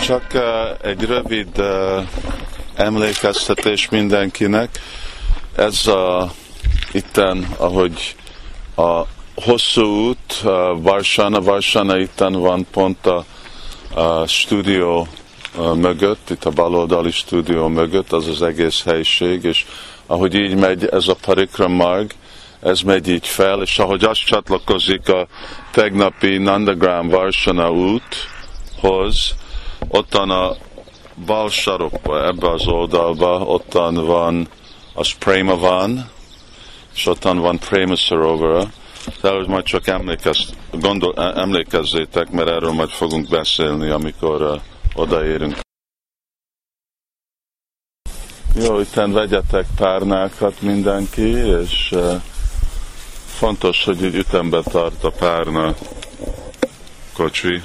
Csak uh, egy rövid uh, emlékeztetés mindenkinek. Ez a, itten, ahogy a hosszú út, uh, Varsana, Varsana itten van pont a, a stúdió mögött, itt a baloldali stúdió mögött, az az egész helység, és ahogy így megy ez a parikramag, ez megy így fel, és ahogy az csatlakozik a tegnapi Nandagram Varsana úthoz, ottan a bal sarokba, ebbe az oldalba, ottan van, az Prema van, és ottan van Prema Sarovara, de hogy majd csak emlékez, gondol, emlékezzétek, mert erről majd fogunk beszélni, amikor uh, odaérünk. Jó, itten vegyetek párnákat mindenki, és uh, fontos, hogy így ütembe tart a párna kocsi.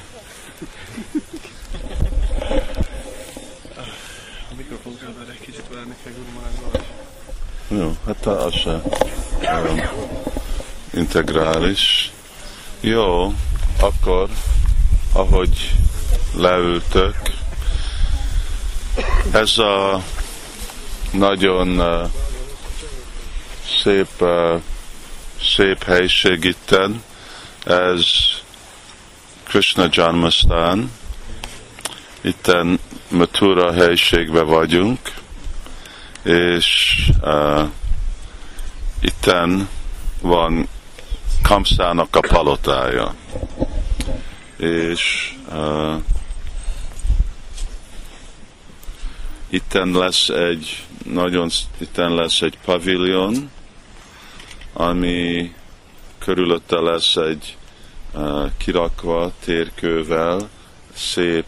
Jó, hát az se um, integrális. Jó, akkor, ahogy leültök, ez a nagyon uh, szép, uh, szép helység itten, ez Krishna Janmastan, itten Matura helységbe vagyunk, és uh, itten van Kamszának a palotája. És uh, itten lesz egy nagyon, itten lesz egy paviljon, ami körülötte lesz egy uh, kirakva térkővel, szép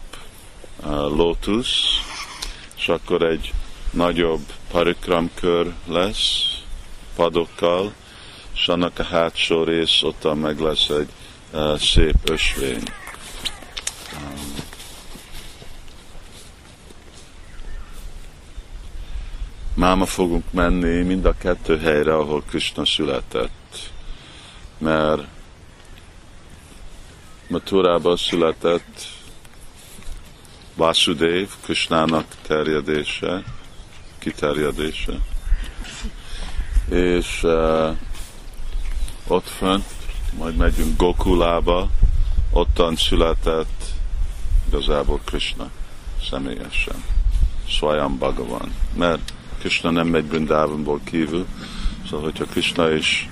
uh, lótusz, és akkor egy nagyobb parikramkör lesz padokkal, és annak a hátsó rész ott meg lesz egy uh, szép ösvény. Um, máma fogunk menni mind a kettő helyre, ahol Krishna született. Mert Maturába született Vasudev, Krishnának terjedése, kiterjedése. És uh, ott fönt, majd megyünk Gokulába, ottan született igazából Krishna személyesen, Swayam Bhagavan. Mert Krishna nem megy Brindávonból kívül, szóval hogyha Krishna is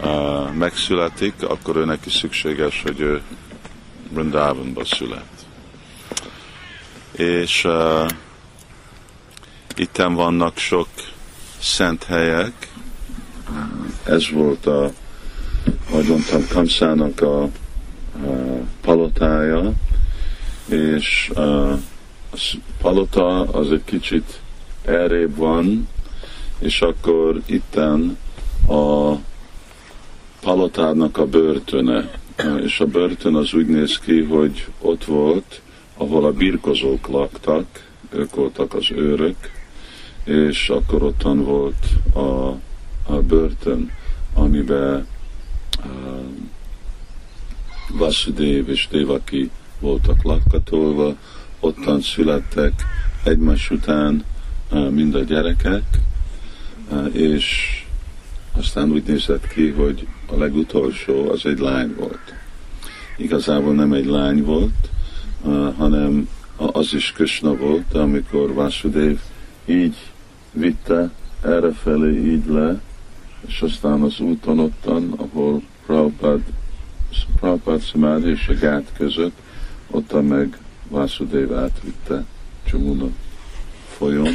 uh, megszületik, akkor ő neki szükséges, hogy ő Brindávonba szület. És uh, itten vannak sok szent helyek. Ez volt a, ahogy mondtam, Kamszának a, a palotája, és a, a palota az egy kicsit errébb van, és akkor itten a palotának a börtöne. És a börtön az úgy néz ki, hogy ott volt, ahol a birkozók laktak, ők voltak az őrök, és akkor ottan volt a, a börtön, amiben uh, Vasudev és Devaki voltak lakkatolva, ottan születtek egymás után uh, mind a gyerekek, uh, és aztán úgy nézett ki, hogy a legutolsó az egy lány volt. Igazából nem egy lány volt, uh, hanem az is Krishna volt, amikor Vasudev így vitte errefelé így le, és aztán az úton ottan, ahol Prabhupád, Prabhupád Samadhi és a gát között, ottan meg Vasudev átvitte Csomuna folyón,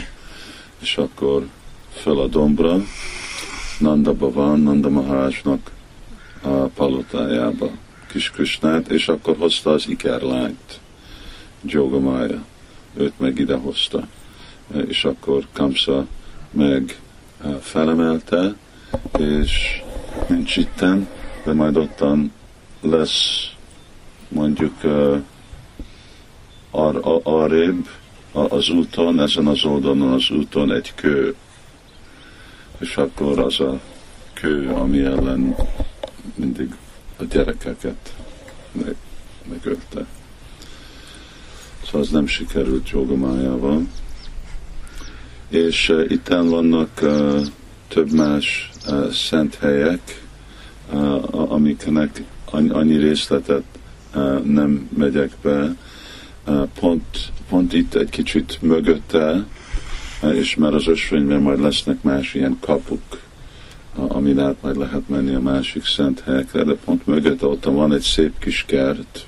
és akkor fel a dombra, Nandaba van, Nanda Mahásnak a palotájába kis Krisnát, és akkor hozta az ikerlányt, Jogamaya, őt meg ide hozta. És akkor Kamsa meg eh, felemelte, és nincs itten, de majd ottan lesz mondjuk uh, ar, ar, arrébb az úton, ezen az oldalon az úton egy kő, és akkor az a kő, ami ellen mindig a gyerekeket meg, megölte. szóval az nem sikerült jogomájával. És uh, itten vannak uh, több más uh, szent helyek, amiknek annyi részletet nem megyek be. Pont, pont itt egy kicsit mögötte, és már az ösvényben majd lesznek más ilyen kapuk, amin át majd lehet menni a másik szent helyekre, de pont mögött ott van egy szép kis kert,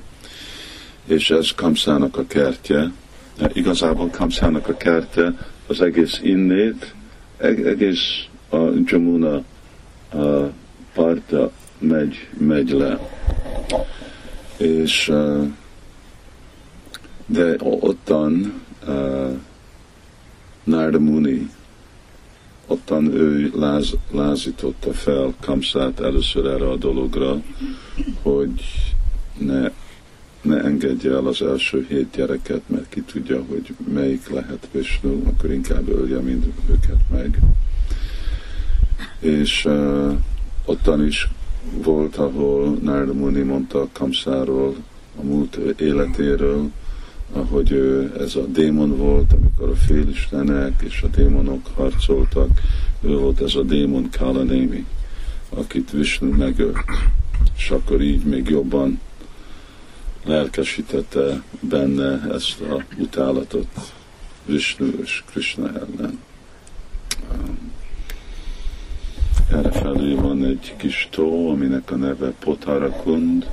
és ez Kamszának a kertje. Igazából Kamszának a kertje az egész innét, egész a Jamuna a parta megy, megy le. És de ottan Narda Muni ottan ő láz, lázította fel Kamszát először erre a dologra, hogy ne, ne engedje el az első hét gyereket, mert ki tudja, hogy melyik lehet Vishnu, akkor inkább ölje mind őket meg. És uh, ottan is volt, ahol Narda Muni mondta Kamszáról, a múlt életéről, ahogy ez a démon volt, amikor a félistenek és a démonok harcoltak, ő volt ez a démon Kalanémi, akit Vishnu megölt, és akkor így még jobban lelkesítette benne ezt a utálatot Vishnu és Krishna ellen. Erre felé van egy kis tó, aminek a neve Potarakund,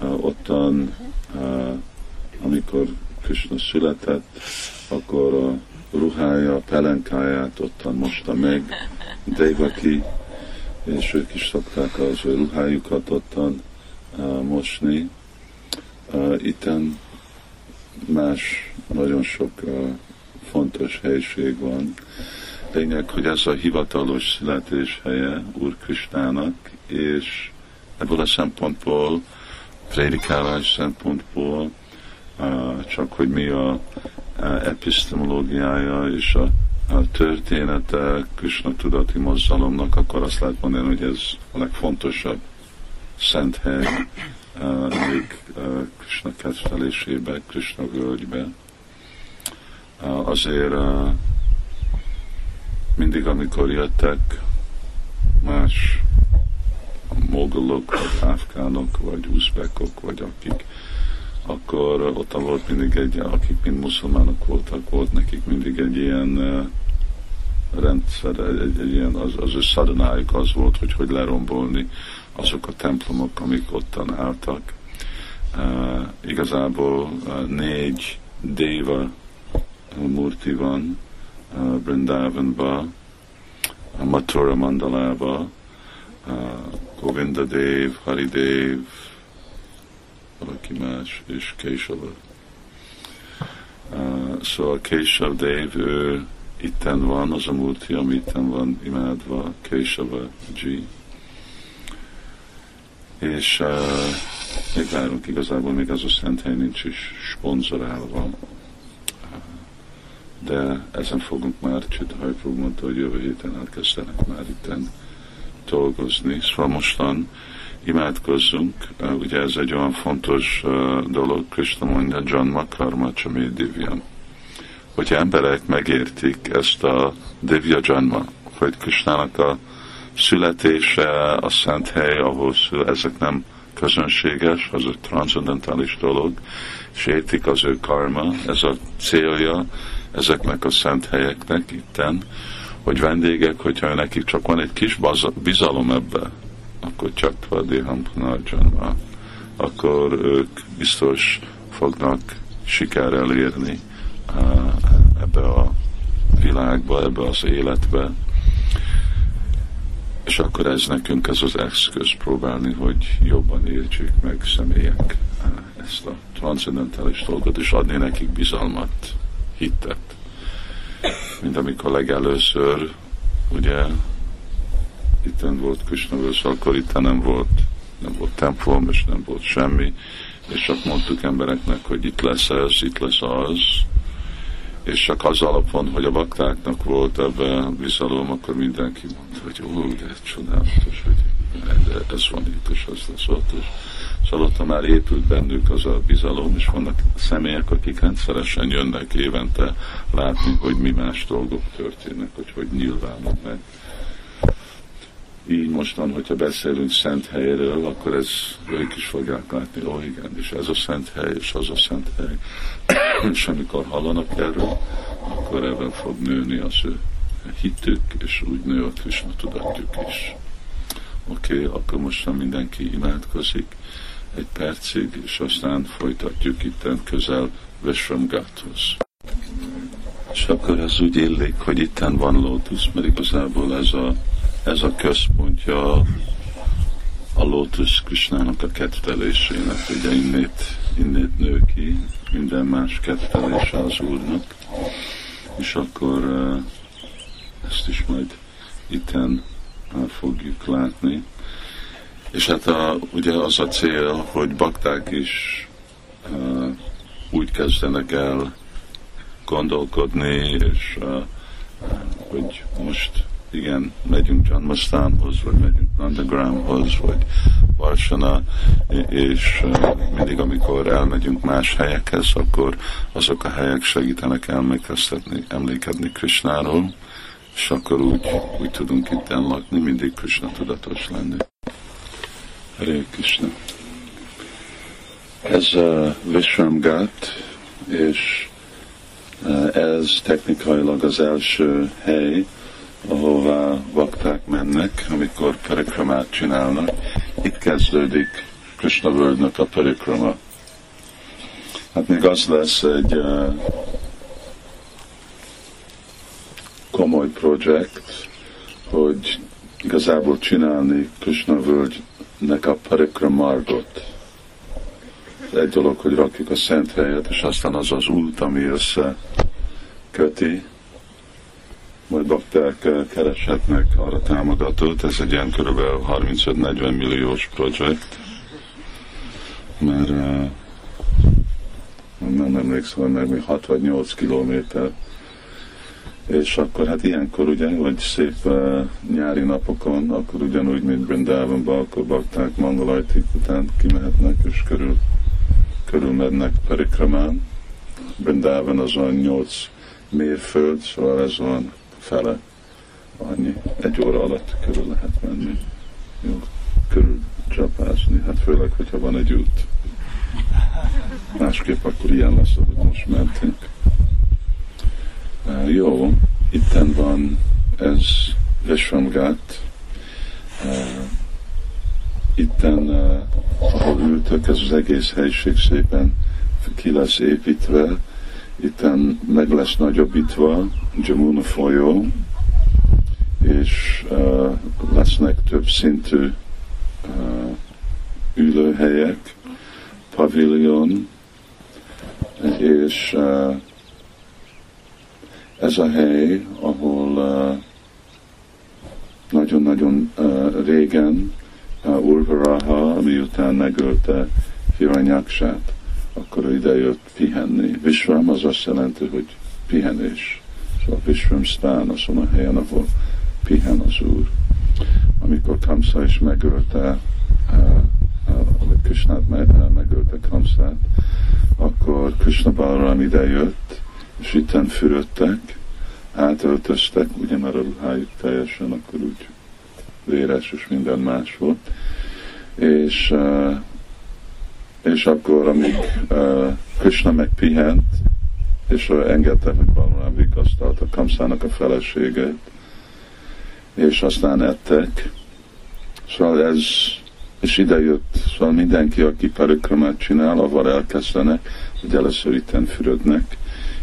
ottan amikor Krishna született, akkor a ruhája, a pelenkáját ottan mosta meg Devaki, és ők is szokták az ő ruhájukat ottan uh, mosni. Uh, itten más, nagyon sok uh, fontos helység van. Lényeg, hogy ez a hivatalos születés helye Úr Kristának, és ebből a szempontból, prédikálás szempontból csak hogy mi a epistemológiája és a, a története Krishna tudati mozzalomnak, akkor azt lehet mondani, hogy ez a legfontosabb szent hely még Krishna kettelésébe, Krishna völgybe. Azért mindig, amikor jöttek más mogolok, vagy afgánok, vagy uzbekok, vagy akik akkor ott volt mindig egy, akik mind muszulmánok voltak, volt nekik mindig egy ilyen rendszer, egy, egy ilyen, az, az ő szadanájuk az volt, hogy hogy lerombolni azok a templomok, amik ottan álltak. Igazából négy déva murti van Brindavanba, uh, Mathura Mandalába, Govinda Dev, Hari Dev, valaki más, és Késava. Uh, szóval Késav Dev, ő itten van, az a múlti, ami itten van imádva, Késava G. És uh, még várunk igazából, még az a szent hely nincs is sponzorálva. Uh, de ezen fogunk már, Csitahajfog mondta, hogy jövő héten elkezdenek már itten dolgozni. Szóval mostan imádkozzunk, ugye ez egy olyan fontos dolog, Krishna mondja, John Makarma Csami Divyam, hogy emberek megértik ezt a Divya Janma, hogy Krishnának a születése, a szent hely, szül, ezek nem közönséges, az a transzendentális dolog, és értik az ő karma, ez a célja ezeknek a szent helyeknek itten, hogy vendégek, hogyha nekik csak van egy kis bizalom ebbe, akkor csak Tvadiham Punarjanma, akkor ők biztos fognak sikerrel érni ebbe a világba, ebbe az életbe. És akkor ez nekünk ez az eszköz próbálni, hogy jobban értsük meg személyek ezt a transzendentális dolgot, és adni nekik bizalmat, hittet. Mint amikor legelőször, ugye itten volt Krisnavősz, akkor itt nem volt, nem volt templom, és nem volt semmi, és csak mondtuk embereknek, hogy itt lesz ez, itt lesz az, és csak az alapon, hogy a baktáknak volt ebbe bizalom, akkor mindenki mondta, hogy ó, de csodálatos, hogy ez van itt, és az lesz ott, és Szóval már épült bennük az a bizalom, és vannak személyek, akik rendszeresen jönnek évente látni, hogy mi más dolgok történnek, hogy hogy nyilvánul meg. Így mostan, hogyha beszélünk szent helyről, akkor ez ők is fogják látni, ó igen, és ez a szent hely, és az a szent hely. és amikor hallanak erről, akkor ebben fog nőni az ő hitük, és úgy nő a Krishna tudatjuk is. Oké, okay, akkor most mindenki imádkozik egy percig, és aztán folytatjuk itt közel Vishramgathoz. És akkor ez úgy illik, hogy itten van lótusz, mert igazából ez a, ez a központja a lótusz Krisnának a kettelésének, ugye innét, innét nő ki, minden más kettelése az Úrnak, és akkor ezt is majd itten fogjuk látni. És hát a, ugye az a cél, hogy bakták is uh, úgy kezdenek el gondolkodni, és uh, hogy most igen, megyünk Janmastánhoz, vagy megyünk Nandagramhoz, vagy Varsana, és uh, mindig, amikor elmegyünk más helyekhez, akkor azok a helyek segítenek emlékeztetni, emlékedni Krishnáról, és akkor úgy, úgy tudunk itt lakni, mindig Krishna tudatos lenni. Hare Krishna. Ez a Vishramgat, és uh, ez technikailag az első hely, ahová vakták mennek, amikor perikramát csinálnak. Itt kezdődik Krishna völgynek a perikrama. Hát még az lesz egy uh, komoly projekt, hogy igazából csinálni Krishna völgynek a parikramargot. Egy dolog, hogy rakjuk a szent helyet, és aztán az az út, ami össze köti, majd bakták kereshetnek arra támogatót, ez egy ilyen kb. 35-40 milliós projekt, mert uh, nem emlékszem, meg még 6 vagy 8 kilométer és akkor hát ilyenkor ugye, vagy szép uh, nyári napokon, akkor ugyanúgy, mint Brindávonban, akkor bakták Mangalajtik után kimehetnek, és körül, körül mennek Perikramán. Brindában az olyan nyolc mérföld, szóval ez van fele annyi. Egy óra alatt körül lehet menni. Jó, körül csapászni, hát főleg, hogyha van egy út. Másképp akkor ilyen lesz, ahogy most mentünk. Uh, jó, itten van ez Vishramgat. Uh, itten, uh, ahol ültök, ez az egész helység szépen ki lesz építve. Itten meg lesz nagyobbítva Jamuna folyó, és uh, lesznek több szintű uh, ülőhelyek, pavilion, és uh, ez a hely, ahol uh, nagyon-nagyon uh, régen uh, Urvaraha, miután megölte Hiranyaksát, akkor ide jött pihenni. Vishram az azt jelenti, hogy pihenés. Szóval Vishram Stán azon a helyen, ahol pihen az Úr. Amikor Kamsa is megölte, vagy Krishnát megölte Kamsát, akkor Krishna Balaram ide jött, és itten fürödtek, átöltöztek, ugye már a ruhájuk teljesen akkor úgy véres és minden más volt, és, uh, és akkor, amíg uh, Krishna megpihent, és uh, engedte, hogy valamilyen vigasztalt a Kamszának a feleséget, és aztán ettek. Szóval ez, és ide jött, szóval mindenki, aki parikramát csinál, avval elkezdenek, hogy először itten fürödnek,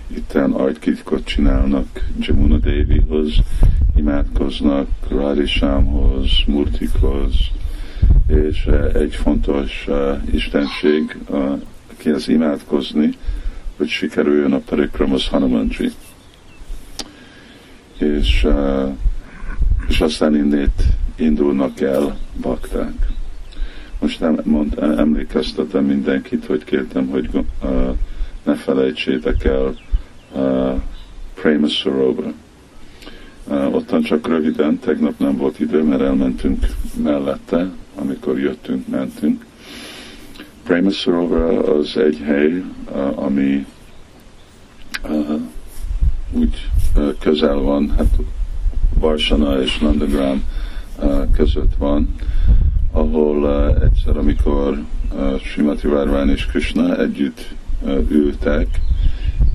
itten ajtkritkot csinálnak Jamuna Devihoz, imádkoznak Radishámhoz, Murtikhoz, és eh, egy fontos uh, istenség, uh, az imádkozni, hogy sikerüljön a Parikramas Hanumanji. És, és aztán innét indulnak el bakták. Most nem, mond, emlékeztetem mindenkit, hogy kértem, hogy ne felejtsétek el uh, Prema Sarovar. Uh, ottan csak röviden, tegnap nem volt idő, mert elmentünk mellette, amikor jöttünk, mentünk. Prema Sarovar az egy hely, ami úgy közel van, hát Varsana és Nandagram között van, ahol egyszer, amikor Srimati Várván és Krishna együtt ültek,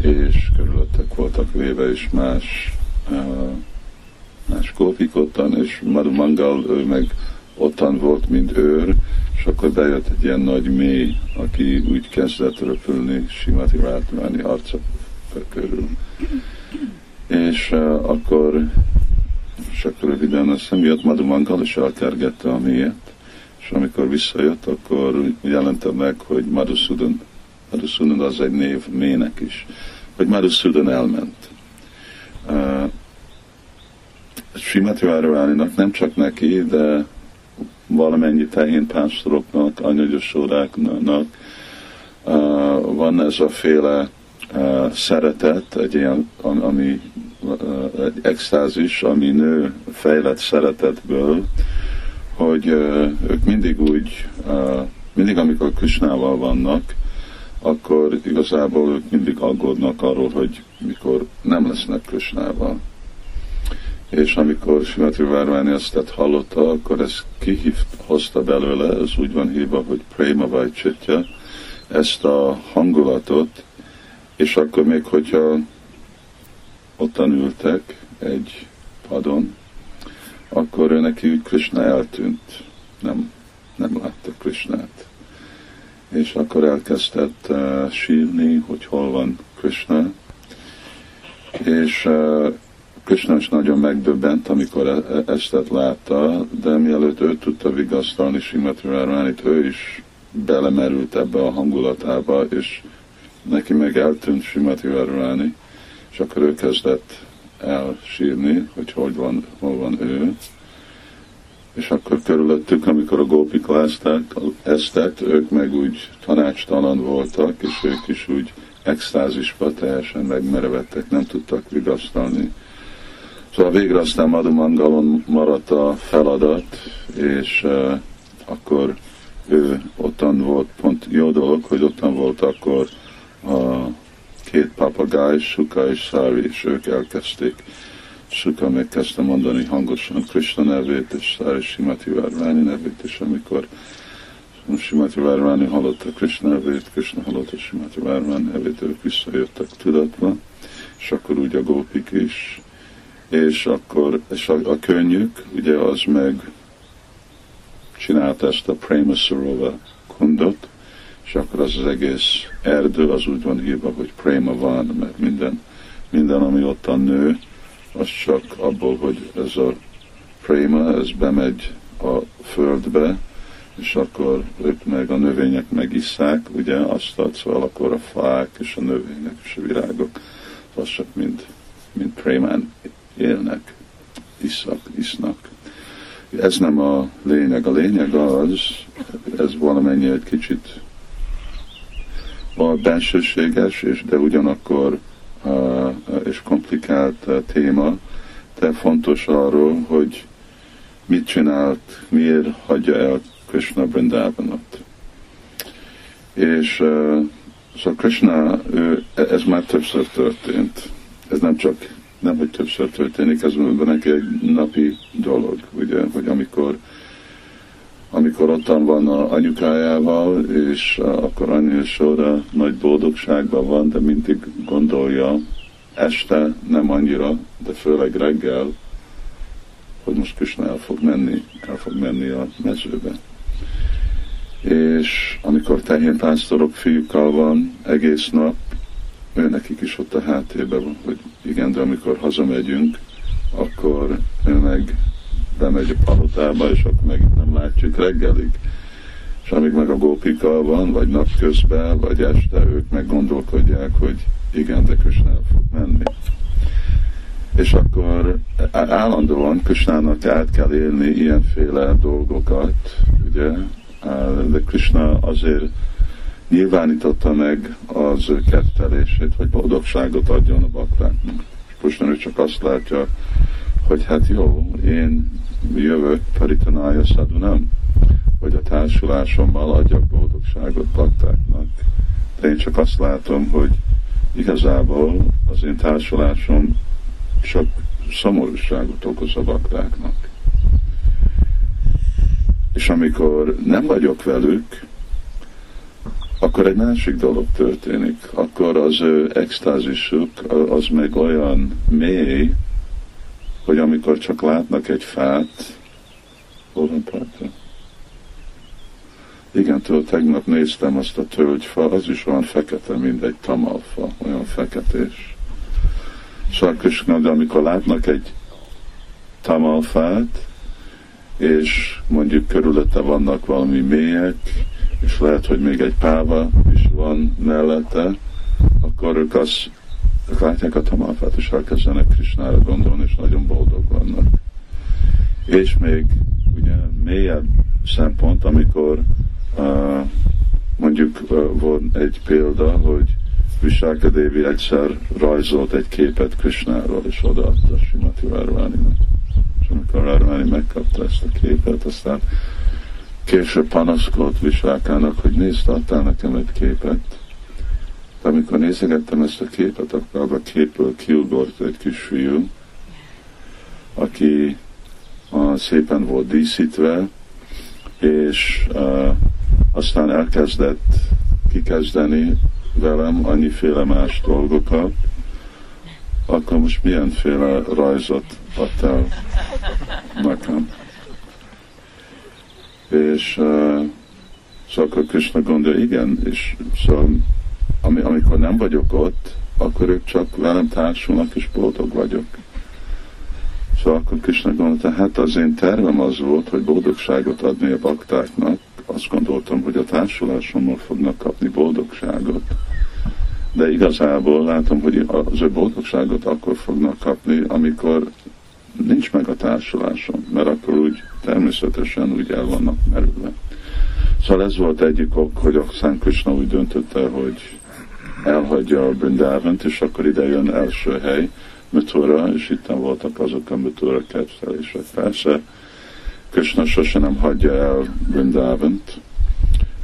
és körülöttek voltak véve is más más kópik ottan, és Madhu Mangal, ő meg ottan volt, mint őr, és akkor bejött egy ilyen nagy mély, aki úgy kezdett röpülni Simati Rátmáni arca körül. És uh, akkor, és akkor röviden azt hiszem, jött Madhu Mangal, és elkergette a mélyet, és amikor visszajött, akkor jelente meg, hogy Madhusudan, Madhusudan az egy név mének is, hogy Madhusudan elment. Uh, Simati Váraváninak nem csak neki, de valamennyi tehén pásztoroknak, uh, van ez a féle szeretet, egy ilyen, ami egy extázis, ami nő fejlett szeretetből, hogy ők mindig úgy, mindig amikor Krisnával vannak, akkor igazából ők mindig aggódnak arról, hogy mikor nem lesznek Krisnával és amikor Simati Várváni azt hallotta, akkor ezt kihívt, hozta belőle, ez úgy van hívva, hogy Prema Vajcsitja, ezt a hangulatot, és akkor még, hogyha ottan ültek egy padon, akkor ő neki Krishna eltűnt, nem, nem látta Krishnát. És akkor elkezdett uh, sírni, hogy hol van Krishna, és uh, Krishna is nagyon megdöbbent, amikor e- e- ezt látta, de mielőtt ő tudta vigasztalni Simati Várvánit, ő is belemerült ebbe a hangulatába, és neki meg eltűnt Simati Várváni, és akkor ő kezdett elsírni, hogy hogy van, hol van ő. És akkor körülöttük, amikor a gópik lázták, eztek, ők meg úgy tanácstalan voltak, és ők is úgy extázisba teljesen megmerevettek, nem tudtak vigasztalni Szóval végre aztán Madhumangalon maradt a feladat, és uh, akkor ő ottan volt, pont jó dolog, hogy ottan volt akkor a két papagáj, Suka és Szári, és ők elkezdték. Suka megkezdte mondani hangosan Krishna nevét, és Szári Simati Várványi nevét, és amikor Simati Várványi hallotta Krishna nevét, Krishna hallotta Simati Várványi nevét, ők visszajöttek tudatba, és akkor úgy a gópik is és akkor és a, a könnyük, ugye az meg csinált ezt a Prema Sarova kundot, és akkor az az egész erdő az úgy van hívva, hogy Prema van, mert minden, minden ami ott a nő, az csak abból, hogy ez a Prema, ez bemegy a földbe, és akkor ők meg a növények megisszák, ugye azt ad, szóval akkor a fák és a növények és a virágok, az csak mind, mind prémán élnek, iszak, isznak. Ez nem a lényeg. A lényeg az, ez valamennyi egy kicsit a bensőséges, és de ugyanakkor és komplikált téma, de fontos arról, hogy mit csinált, miért hagyja el Krishna Brindavanot. És szóval Krishna, ő, ez már többször történt. Ez nem csak nem, hogy többször történik, ez neki egy napi dolog, ugye, hogy amikor amikor ottan van a anyukájával, és akkor annyi sorra nagy boldogságban van, de mindig gondolja este, nem annyira, de főleg reggel, hogy most Krishna el fog menni, el fog menni a mezőbe. És amikor tehénpásztorok fiúkkal van egész nap, ő nekik is ott a háttérben van, hogy igen, de amikor hazamegyünk, akkor ő meg bemegy a palotába, és akkor meg nem látjuk reggelig. És amíg meg a gópika van, vagy napközben, vagy este, ők meg gondolkodják, hogy igen, de Krishna fog menni. És akkor állandóan Krishnának át kell élni ilyenféle dolgokat, ugye, de Krishna azért nyilvánította meg az ő kettelését, hogy boldogságot adjon a bakráknak. Most ő csak azt látja, hogy hát jó, én jövök Paritanája nem, hogy hogy a társulásommal adjak boldogságot baktáknak. De én csak azt látom, hogy igazából az én társulásom csak szomorúságot okoz a baktáknak. És amikor nem vagyok velük, akkor egy másik dolog történik. Akkor az ő extázisuk az meg olyan mély, hogy amikor csak látnak egy fát, hol van partra? Igen, tőle tegnap néztem azt a tölgyfa, az is olyan fekete, mint egy tamalfa, olyan feketés. Sarkösnő, de amikor látnak egy tamalfát, és mondjuk körülötte vannak valami mélyek, és lehet, hogy még egy páva is van mellette, akkor ők azt ők látják a tamalfát, és elkezdenek Krisnára gondolni, és nagyon boldog vannak. És még ugye mélyebb szempont, amikor uh, mondjuk uh, volt egy példa, hogy Visáka egyszer rajzolt egy képet Krishnáról, és odaadta Simati Várváninak. És amikor Várváni megkapta ezt a képet, aztán később panaszkolt Visákának, hogy nézd, adtál nekem egy képet. De amikor nézegettem ezt a képet, akkor a képből kiugort egy kisfiú, aki uh, szépen volt díszítve, és uh, aztán elkezdett kikezdeni velem annyiféle más dolgokat, akkor most milyenféle rajzot adtál nekem? És uh, szóval akkor Krishna gondolja, igen, és szóval ami, amikor nem vagyok ott, akkor ők csak velem társulnak, és boldog vagyok. Szóval akkor Krishna gondolta, hát az én tervem az volt, hogy boldogságot adni a baktáknak, azt gondoltam, hogy a társulásommal fognak kapni boldogságot. De igazából látom, hogy az ő boldogságot akkor fognak kapni, amikor nincs meg a társulásom, mert akkor úgy természetesen úgy el vannak merülve. Szóval ez volt egyik ok, hogy a Szent úgy döntötte, hogy elhagyja a Brindávant, és akkor ide jön első hely, Mutura, és itt voltak azok a Mutura kedvelések. Persze, Krishna sose nem hagyja el Brindávant,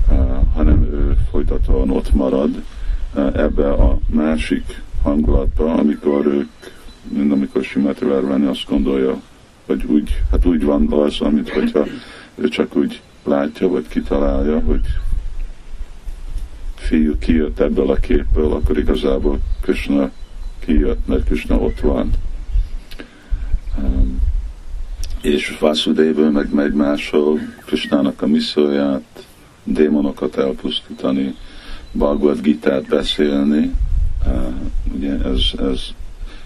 uh, hanem ő folytatóan ott marad uh, ebbe a másik hangulatba, amikor ők, mind amikor Simati Vervani azt gondolja, hogy úgy, hát úgy van az, amit hogyha ő csak úgy látja, vagy kitalálja, hogy fiú kijött ebből a képből, akkor igazából Krishna kijött, mert Krishna ott van. És Vasudeva meg megy máshol Krishnának a misszióját, démonokat elpusztítani, Bhagavad Gitát beszélni, uh, ugye ez, ez,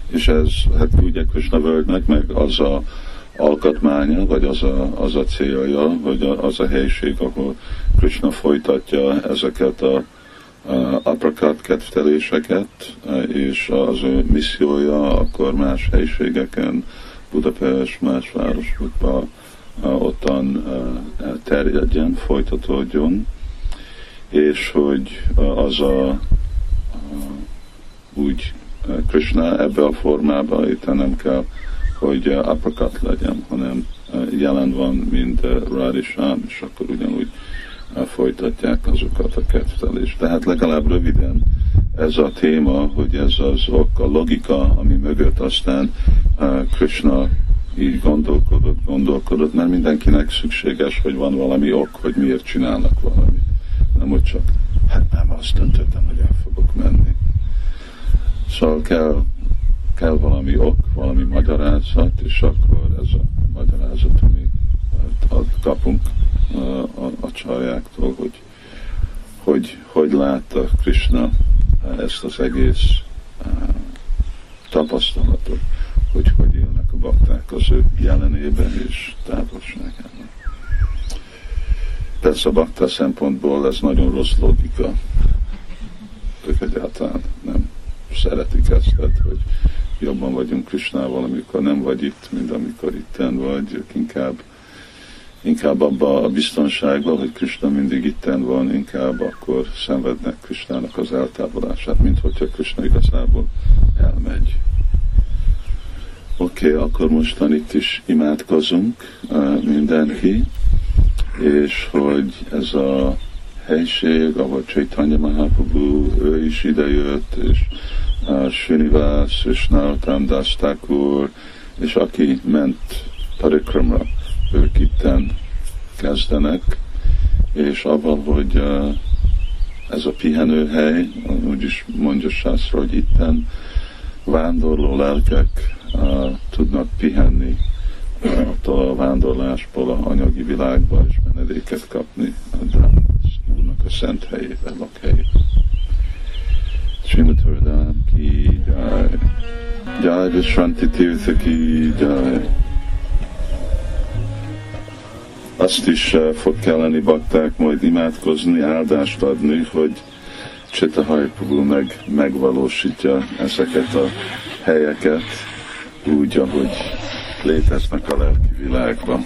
és ez, hát ugye Krishna völgynek meg az a alkotmánya, vagy az a, az a célja, vagy az a helység, ahol Krishna folytatja ezeket a aprakat kedvteléseket, és az ő missziója akkor más helységeken, Budapest, más városokban ottan terjedjen, folytatódjon, és hogy az a úgy Krishna ebbe a formába itt nem kell, hogy aprakat legyen, hanem jelen van, mint Radisham, és akkor ugyanúgy folytatják azokat a kettelést. Tehát legalább röviden ez a téma, hogy ez az ok, a logika, ami mögött aztán Krishna így gondolkodott, gondolkodott, mert mindenkinek szükséges, hogy van valami ok, hogy miért csinálnak valamit. Nem, hogy csak, hát nem, azt döntöttem, hogy el fogok menni. Szóval kell, kell valami ok, valami magyarázat, és akkor ez a magyarázat, ami kapunk a, a csaljáktól, hogy, hogy hogy látta Krishna ezt az egész tapasztalatot, hogy hogy élnek a bakták az ő jelenében és távolságában. Persze a bakta szempontból ez nagyon rossz logika. Ők egyáltalán nem szeretik ezt, tehát, hogy jobban vagyunk Krisnával, amikor nem vagy itt, mint amikor itten vagy, inkább inkább abba a biztonságban, hogy Krishna mindig itten van, inkább akkor szenvednek Krishnának az eltávolását, mint hogyha Krishna igazából elmegy. Oké, okay, akkor mostan itt is imádkozunk mindenki, és hogy ez a helység, ahol Chaitanya Mahaprabhu, ő is idejött, és Srinivas, és Narottam Das Thakur, és aki ment Parikramra, ők itten kezdenek, és abban, hogy ez a pihenőhely, úgyis mondja Sászra, hogy itten vándorló lelkek tudnak pihenni a vándorlásból a anyagi világba, és menedéket kapni, de úrnak a szent helyét, a lakhelyét. Ki jai, jai Vishwanti Tirtha ki jai. Azt is uh, fog kelleni bakták majd imádkozni, áldást adni, hogy Csita Hajpugú meg megvalósítja ezeket a helyeket úgy, ahogy léteznek a lelki világban.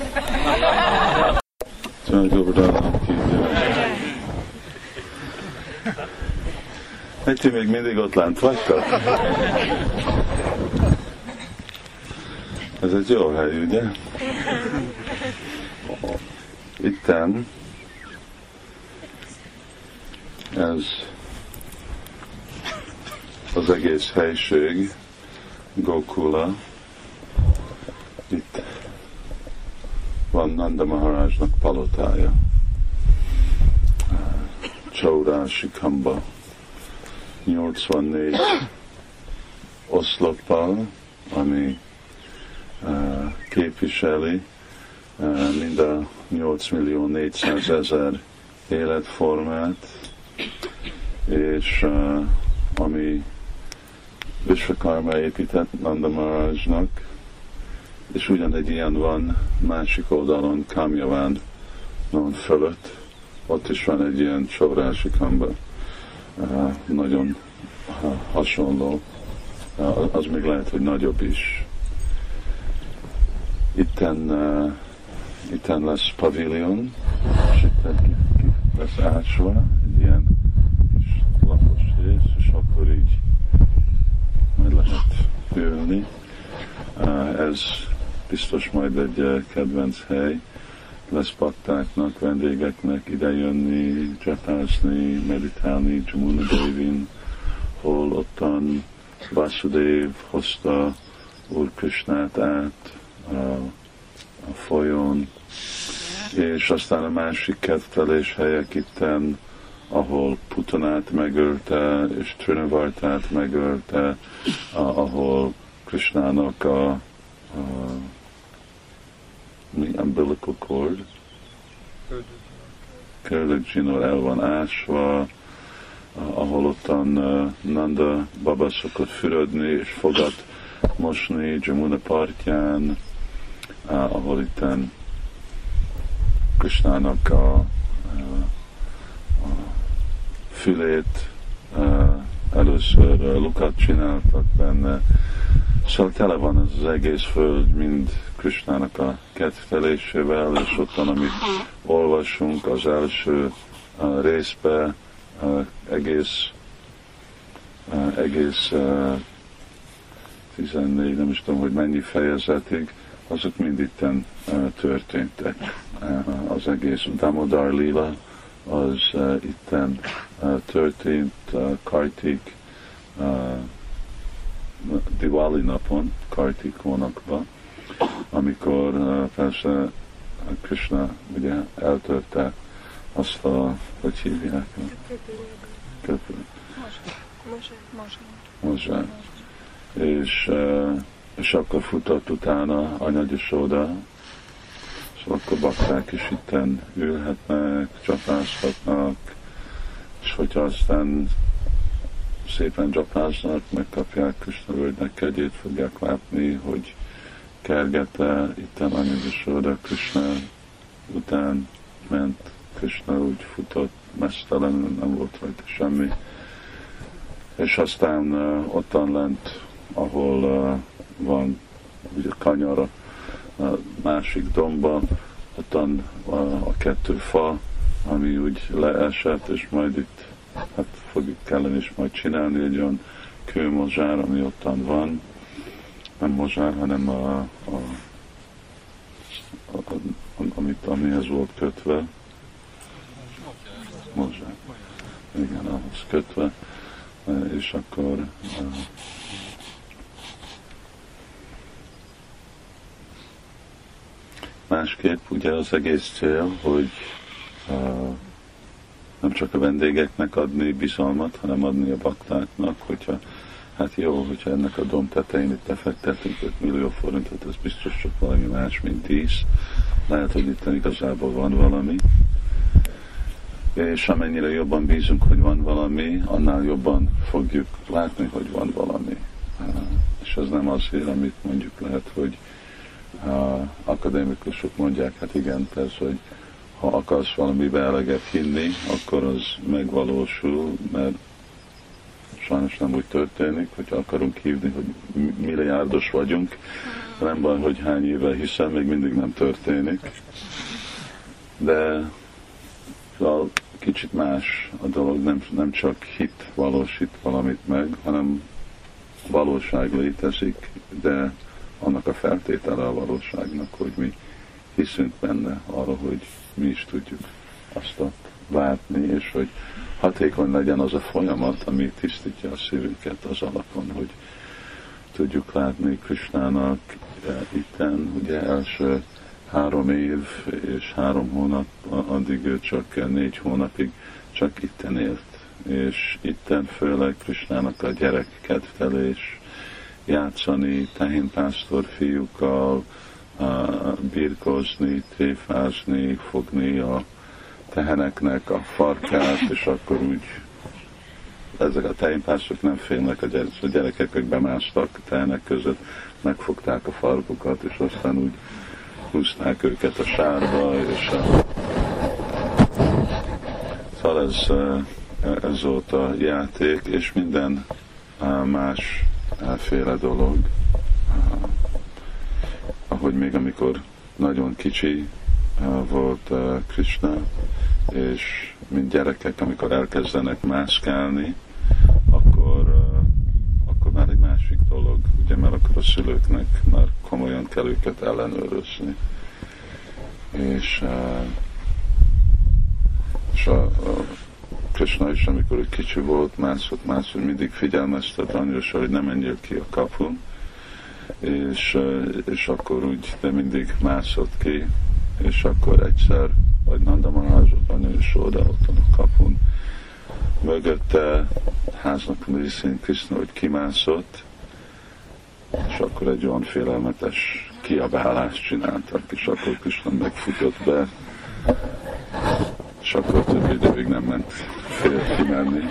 Egy ti még mindig ott lent vagytok? Ez egy jó hely, ugye? Itten ez az egész helység, Gokula, itt van Nanda Maharajnak palotája, Csaurási Kamba, 84 oszloppal, ami uh, képviseli uh, mind a 8 millió 400 ezer életformát, és uh, ami Vishvakarma épített Nanda Maharajnak, és ugyanegy ilyen van másik oldalon, Kamjaván fölött, ott is van egy ilyen csórási kamba, uh, nagyon hasonló, az még lehet, hogy nagyobb is. Itten, itten lesz pavilion, és itten lesz ásva, egy ilyen kis lapos rész, és akkor így majd lehet ülni. Ez biztos majd egy kedvenc hely lesz paktáknak, vendégeknek idejönni, csapászni, meditálni Jamuna hol ottan Vasudev hozta Úr Krishnát át a, a folyón, és aztán a másik kettelés helyek itten, ahol Putanát megölte, és Trinavartát megölte, ahol Krishnának a, a mi umbilical cord, köldögzsinór el van ásva, ahol ottan Nanda Baba szokott fürödni és fogat mosni Jamuna partján, ahol itten Krishnának a, a, a fülét először lukat csináltak benne, Szóval tele van az egész föld, mind Krisnának a kedvelésével, és ottan, amit olvasunk az első részbe, egész, egész uh, 14, nem is tudom, hogy mennyi fejezetig, azok mind itten történtek. Az egész Damodar Lila az itten történt, Kartik, Diwali napon, Kartik hónapban, amikor uh, persze Krishna ugye eltörte azt a, hogy hívják? Köpő. Mozsát. És, uh, és akkor futott utána Anyagyasóda, szóval akkor bakták is itten ülhetnek, csapázhatnak, és hogyha aztán szépen csapáznak, megkapják Krishna völgynek kegyét, fogják látni, hogy kergete itten Anyagasóda Krishna után ment, Krishna úgy futott, mesztelenül nem volt rajta semmi. És aztán uh, ottan lent, ahol uh, van ugye kanyara, a másik domba, ottan uh, a kettő fa, ami úgy leesett, és majd itt hát fog itt kellene is majd csinálni egy olyan kőmozsár, ami ottan van, nem mozsár, hanem a, a amit amihez volt kötve. Mozsák. Igen, ahhoz kötve. És akkor másképp ugye az egész cél, hogy uh, nem csak a vendégeknek adni bizalmat, hanem adni a baktáknak, hogyha hát jó, hogyha ennek a dom tetején itt befektetünk 5 millió forintot, ez biztos csak valami más, mint 10. Lehet, hogy itt igazából van valami. És amennyire jobban bízunk, hogy van valami, annál jobban fogjuk látni, hogy van valami. És ez nem azért, amit mondjuk lehet, hogy akadémikusok mondják, hát igen, persze, hogy ha akarsz valamibe eleget hinni, akkor az megvalósul, mert sajnos nem úgy történik, hogy akarunk hívni, hogy milliárdos vagyunk, nem baj, hogy hány éve hiszen még mindig nem történik. De szóval kicsit más a dolog, nem, nem csak hit valósít valamit meg, hanem valóság létezik, de annak a feltétele a valóságnak, hogy mi hiszünk benne arra, hogy mi is tudjuk azt látni, és hogy hatékony legyen az a folyamat, ami tisztítja a szívünket az alapon, hogy tudjuk látni Krisnának e, itten, ugye első három év és három hónap, addig ő csak négy hónapig csak itten élt. És itten főleg Krisnának a gyerek kedvelés, játszani, tehénpásztor fiúkkal, birkozni, tréfázni, fogni a teheneknek a farkát, és akkor úgy ezek a tehénpásztorok nem félnek, a, gyerek, a gyerekek meg bemásztak a tehenek között, megfogták a farkukat, és aztán úgy húzták őket a sárba, és a... Szóval ez, ez volt a játék, és minden más féle dolog, ahogy még amikor nagyon kicsi volt Krishna, és mint gyerekek, amikor elkezdenek mászkálni, akkor, akkor már egy másik dolog, ugye, mert akkor a szülőknek már komolyan kell őket ellenőrizni. És, és a, a Krishna is, amikor ő kicsi volt, mászott, mászott, mindig figyelmeztet anyósa, hogy nem menjél ki a kapun, és, és akkor úgy, de mindig mászott ki, és akkor egyszer, vagy Nanda Maharajot anyós oda ott a kapun, mögötte háznak részén Krishna, hogy kimászott, és akkor egy olyan félelmetes kiabálást csináltak, és akkor Krishna megfutott be, és akkor több időig nem ment fél kimenni.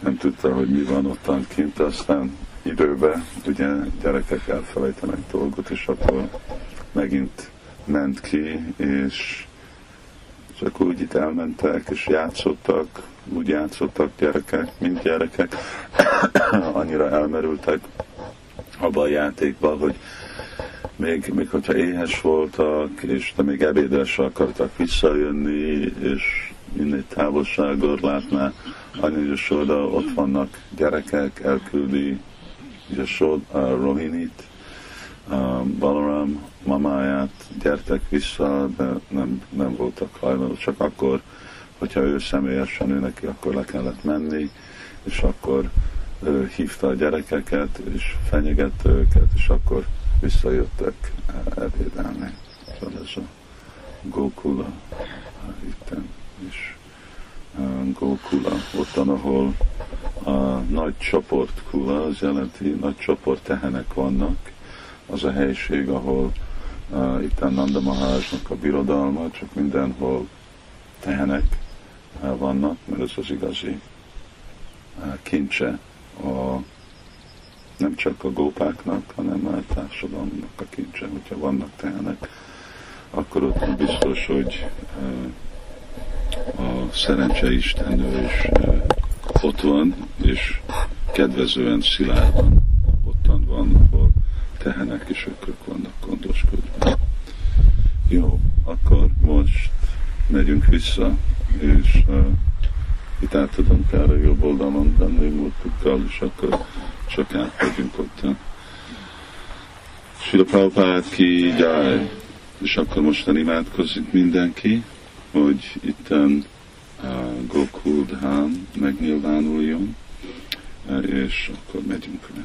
Nem tudta, hogy mi van ottan kint, aztán időben ugye gyerekek elfelejtenek dolgot, és akkor megint ment ki, és csak úgy itt elmentek, és játszottak, úgy játszottak gyerekek, mint gyerekek, annyira elmerültek abban a játékban, hogy még, még hogyha éhes voltak, és de még ebédesre akartak visszajönni, és minél távolságot látná, anya oda, ott vannak gyerekek, elküldi Yashod, uh, Rohinit, Balaram mamáját, gyertek vissza, de nem, nem voltak hajlandó, csak akkor, hogyha ő személyesen ő neki, akkor le kellett menni, és akkor ő hívta a gyerekeket, és fenyegette őket, és akkor visszajöttek ebédelni. Szóval ez a Gokula itten is. Gokula, ottan, ahol a nagy csoport kula, az jelenti, nagy csoport tehenek vannak, az a helység, ahol uh, itt Nanda Maharajnak a birodalma, csak mindenhol tehenek uh, vannak, mert ez az igazi uh, kincse a, nem csak a gópáknak, hanem a társadalomnak a kincse, hogyha vannak tehenek, akkor ott biztos, hogy a szerencse Istennő is ott van, és kedvezően szilárdan tehenek és ökrök vannak gondoskodva. Jó, akkor most megyünk vissza, és uh, itt átadom kell a jobb oldalon benni múltukkal, és akkor csak átmegyünk ott. Sila Prabhupád ki jaj! És akkor mostan imádkozik mindenki, hogy itten uh, Gokul Dham megnyilvánuljon, és akkor megyünk rá.